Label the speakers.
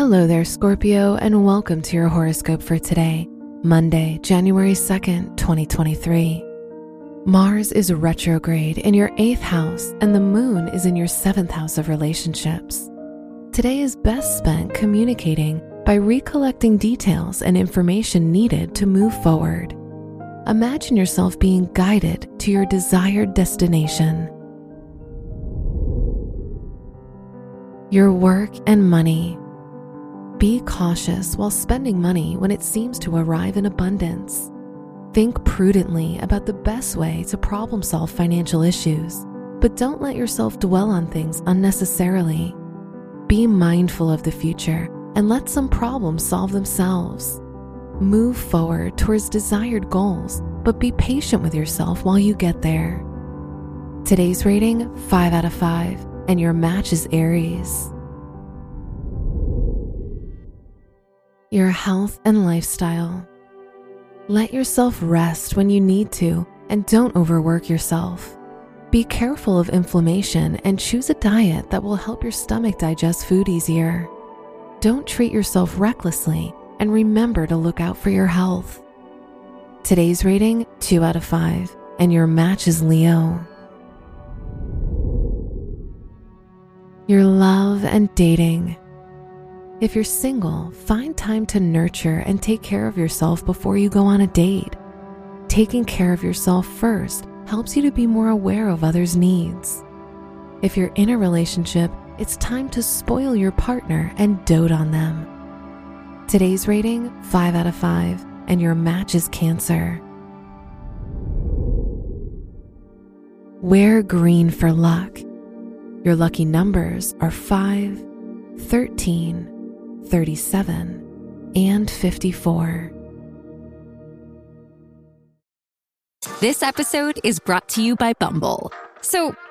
Speaker 1: Hello there, Scorpio, and welcome to your horoscope for today, Monday, January 2nd, 2023. Mars is retrograde in your eighth house, and the moon is in your seventh house of relationships. Today is best spent communicating by recollecting details and information needed to move forward. Imagine yourself being guided to your desired destination. Your work and money. Be cautious while spending money when it seems to arrive in abundance. Think prudently about the best way to problem solve financial issues, but don't let yourself dwell on things unnecessarily. Be mindful of the future and let some problems solve themselves. Move forward towards desired goals, but be patient with yourself while you get there. Today's rating 5 out of 5, and your match is Aries. Your health and lifestyle. Let yourself rest when you need to and don't overwork yourself. Be careful of inflammation and choose a diet that will help your stomach digest food easier. Don't treat yourself recklessly and remember to look out for your health. Today's rating 2 out of 5, and your match is Leo. Your love and dating. If you're single, find time to nurture and take care of yourself before you go on a date. Taking care of yourself first helps you to be more aware of others' needs. If you're in a relationship, it's time to spoil your partner and dote on them. Today's rating 5 out of 5, and your match is Cancer. Wear green for luck. Your lucky numbers are 5, 13, 37, and 54.
Speaker 2: This episode is brought to you by Bumble. So,